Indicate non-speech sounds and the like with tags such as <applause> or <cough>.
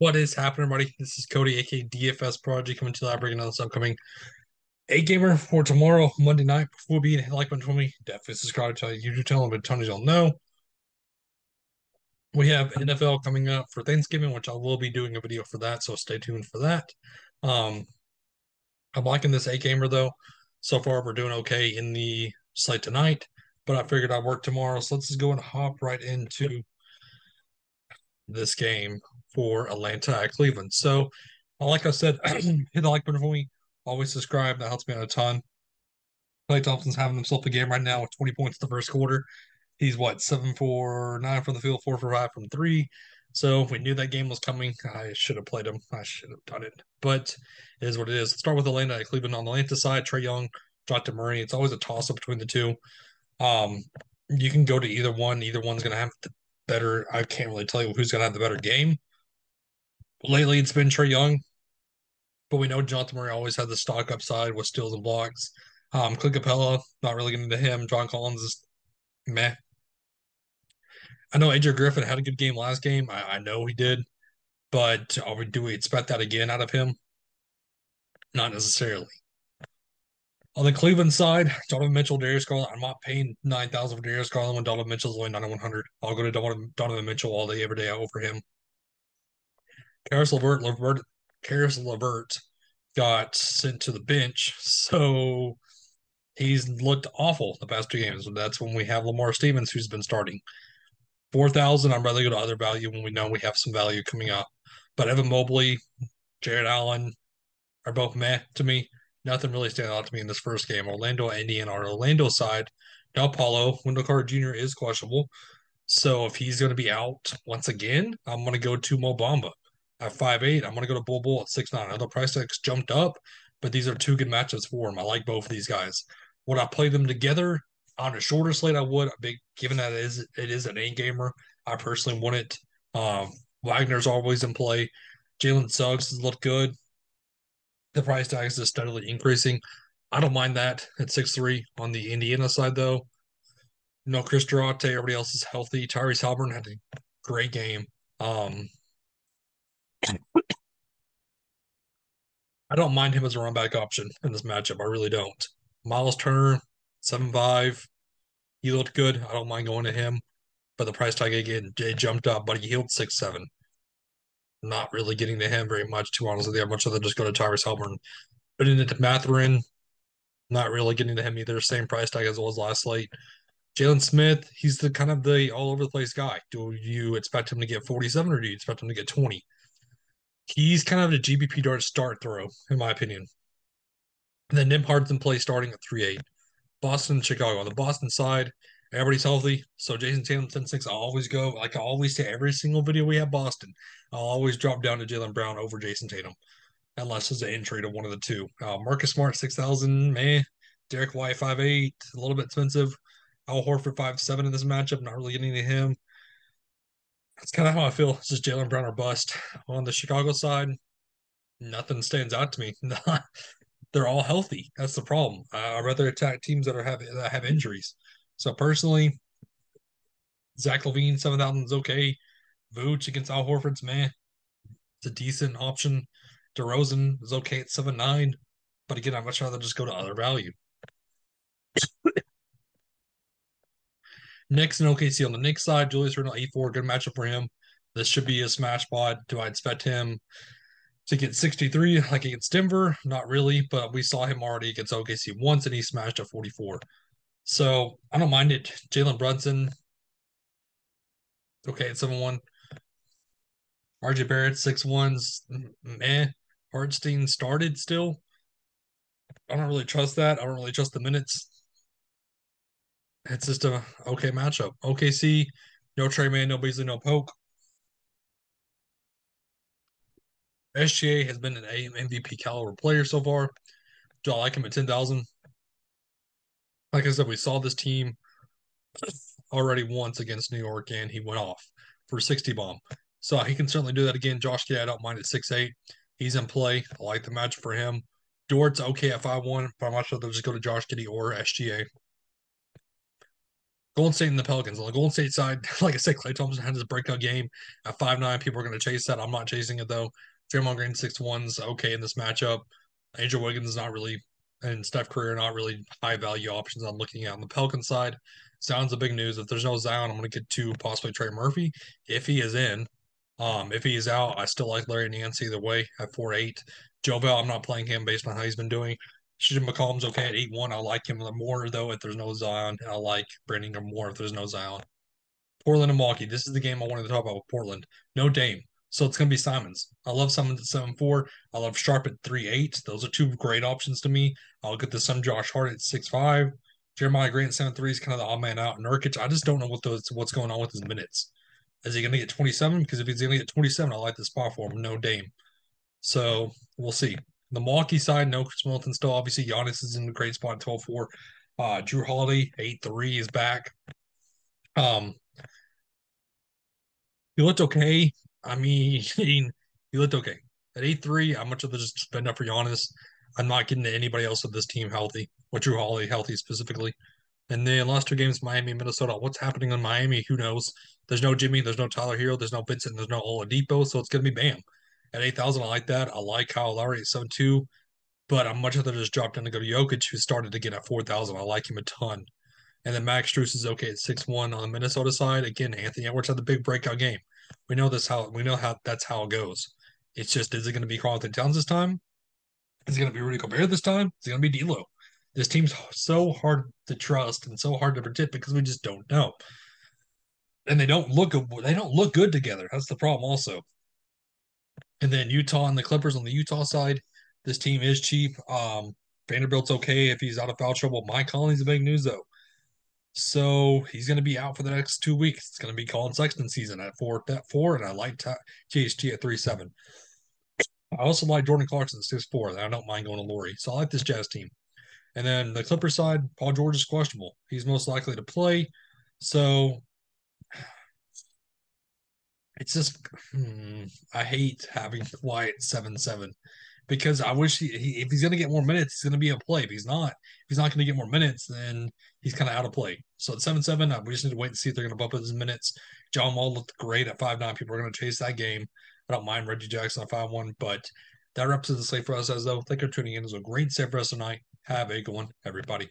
What is happening, everybody? This is Cody, aka DFS Prodigy, coming to you live breaking on this upcoming eight gamer for tomorrow, Monday night. Before being like for me, definitely subscribe to YouTube channel, but Tony's all know. We have NFL coming up for Thanksgiving, which I will be doing a video for that, so stay tuned for that. Um, I'm liking this eight gamer though. So far, we're doing okay in the slate tonight, but I figured I'd work tomorrow, so let's just go and hop right into this game for Atlanta at Cleveland. So, like I said, <clears throat> hit the like button for me. Always subscribe. That helps me out a ton. Klay Thompson's having himself a game right now with 20 points in the first quarter. He's what, seven for nine from the field, four for five from three. So we knew that game was coming. I should have played him. I should have done it. But it is what it is. Let's start with Atlanta at Cleveland on the Atlanta side. Trae Young, Dr. Murray. It's always a toss up between the two. Um, you can go to either one. Either one's going to have the better. I can't really tell you who's going to have the better game. Lately, it's been Trae Young, but we know Jonathan Murray always had the stock upside with steals and blocks. Um, Clint Capela, not really getting to him. John Collins is meh. I know AJ Griffin had a good game last game. I, I know he did, but are we, do we expect that again out of him? Not necessarily. On the Cleveland side, Donovan Mitchell, Darius Garland. I'm not paying nine thousand for Darius Garland when Donovan Mitchell's only nine one hundred. I'll go to Donovan, Donovan Mitchell all day, every day over him. Caris LeVert, LeVert, Caris LeVert got sent to the bench, so he's looked awful the past two games. That's when we have Lamar Stevens, who's been starting. Four thousand. I'm rather go to other value when we know we have some value coming up. But Evan Mobley, Jarrett Allen are both meh to me. Nothing really stands out to me in this first game. Orlando, Indy, and our Orlando side. Now Paolo Wendell Carter Jr. is questionable. So if he's going to be out once again, I'm going to go to Mo Bamba at five eight. I'm to go to Bol Bol at six nine. Know the price tags jumped up, but these are two good matchups for him. I like both of these guys. Would I play them together on a shorter slate? I would. Big given that it is it is an eight gamer. I personally wouldn't. Um, Wagner's always in play. Jalen Suggs has looked good. The price tag is steadily increasing. I don't mind that at six three on the Indiana side though. No Chris Duarte, everybody else is healthy. Tyrese Haliburton had a great game. Um, I don't mind him as a run back option in this matchup. I really don't. Miles Turner, seven five. He looked good. I don't mind going to him, but the price tag again it jumped up. But Hield six seven. Not really getting to him very much. Too honestly, I'd much rather just go to Tyrese Haliburton. But into Mathurin, not really getting to him either. Same price tag as was last slate. Jalen Smith, he's the kind of the all over the place guy. Do you expect him to get 47 or do you expect him to get 20? He's kind of a GBP dart start throw, in my opinion. And then Nembhard's in play starting at 3 8. Boston, Chicago. On the Boston side, everybody's healthy. So Jayson Tatum 10 6. I always go, like I always say, every single video we have Boston, I'll always drop down to Jaylen Brown over Jayson Tatum, unless there's an injury to one of the two. Uh, Marcus Smart 6,000, man. Derrick White 5 8, a little bit expensive. Al Horford 5 7 in this matchup, not really getting to him. That's kind of how I feel. It's just Jaylen Brown or bust. On the Chicago side, nothing stands out to me. <laughs> They're all healthy. That's the problem. Uh, I'd rather attack teams that are have that have injuries. So personally, Zach LaVine seven thousand is okay. Vooch against Al Horford's man, it's a decent option. DeRozan is okay at seven nine, but again, I'd much rather just go to other value. Knicks and OKC on the Knicks side. Julius Randle, E4, good matchup for him. This should be a smash spot. Do I expect him to get 63 like against Denver? Not really, but we saw him already against OKC once and he smashed a 44. So I don't mind it. Jalen Brunson. Okay, at 7 1. RJ Barrett, 6 1s. Meh. Hartenstein started still. I don't really trust that. I don't really trust the minutes it's just a okay matchup. OKC, no Tre Mann, no Beasley, no Poke. SGA has been an MVP caliber player so far. Do I like him at 10,000? Like I said, we saw this team already once against New York and he went off for 60 bomb. So he can certainly do that again. Josh Giddey, I don't mind at 6'8. He's in play. I like the match for him. Dort's okay at 5'1, but I'm not sure they'll just go to Josh Giddey or SGA. Golden State and the Pelicans. On the Golden State side, <laughs> like I said, Klay Thompson had his breakout game at five nine. People are going to chase that. I'm not chasing it though. Draymond Green six one's okay in this matchup. Andrew Wiggins is not really, and Steph Curry are not really high value options I'm looking at on the Pelican side. Sounds a big news. If there's no Zion, I'm going to get to possibly Trey Murphy if he is in. Um, if he is out, I still like Larry Nance either way at four eight. Joe Bell, I'm not playing him based on how he's been doing. CJ McCollum's okay at 8 1. I like him more, though, if there's no Zion. I like Brandon more if there's no Zion. Portland and Milwaukee. This is the game I wanted to talk about with Portland. No Dame. So it's going to be Simons. I love Simons at 7 4. I love Sharpe at 3 8. Those are two great options to me. I'll get the some Josh Hart at 6 5. Jerami Grant 7 3 is kind of the odd man out. Nurkic, I just don't know what those what's going on with his minutes. Is he going to get 27? Because if he's to get 27, I like the spot for him. No Dame. So we'll see. The Milwaukee side, no Khris Middleton still. Obviously, Giannis is in a great spot 12 4. Uh, Jrue Holiday, 8 3 is back. Um, he looked okay. I mean, <laughs> he looked okay. At 8 3, I'm much of the just spend up for Giannis. I'm not getting to anybody else of this team healthy, with Jrue Holiday healthy specifically. And then last two games, Miami, Minnesota. What's happening in Miami? Who knows? There's no Jimmy, there's no Tyler Herro, there's no Vincent, there's no Oladipo, so it's gonna be Bam at 8,000. I like that. I like Kyle Lowry at 7 2, but I'm much rather just drop down to go to Jovic, who started again at 4,000. I like him a ton. And then Max Strus is okay at 6 1 on the Minnesota side. Again, Anthony Edwards had the big breakout game. We know this how we know how that's how it goes. It's just is it going to be Karl-Anthony Towns this time? Is it going to be Rudy Gobert this time? Is it going to be D'Lo? This team's so hard to trust and so hard to predict because we just don't know. And they don't look they don't look good together. That's the problem also. And then Utah and the Clippers on the Utah side, this team is cheap. Um, Vanderbilt's okay if he's out of foul trouble. Mike Conley's the big news though. So he's going to be out for the next two weeks. It's going to be Collin Sexton season at four at four, and I like JHT at three seven. I also like Jordan Clarkson six four. and I don't mind going to Lauri. So I like this Jazz team. And then the Clipper side, Paul George is questionable. He's most likely to play. So it's just hmm, I hate having Wyatt seven seven because I wish he, he if he's going to get more minutes, he's going to be a play. If he's not, if he's not going to get more minutes, then he's kind of out of play. So at seven seven, we just need to wait and see if they're going to bump up his minutes. John Wall looked great at five nine. People are going to chase that game. I don't mind Reggie Jackson at five one, but that represents the slate for us as though. Thank you for tuning in. It was a great set for us tonight. Have a good one, everybody.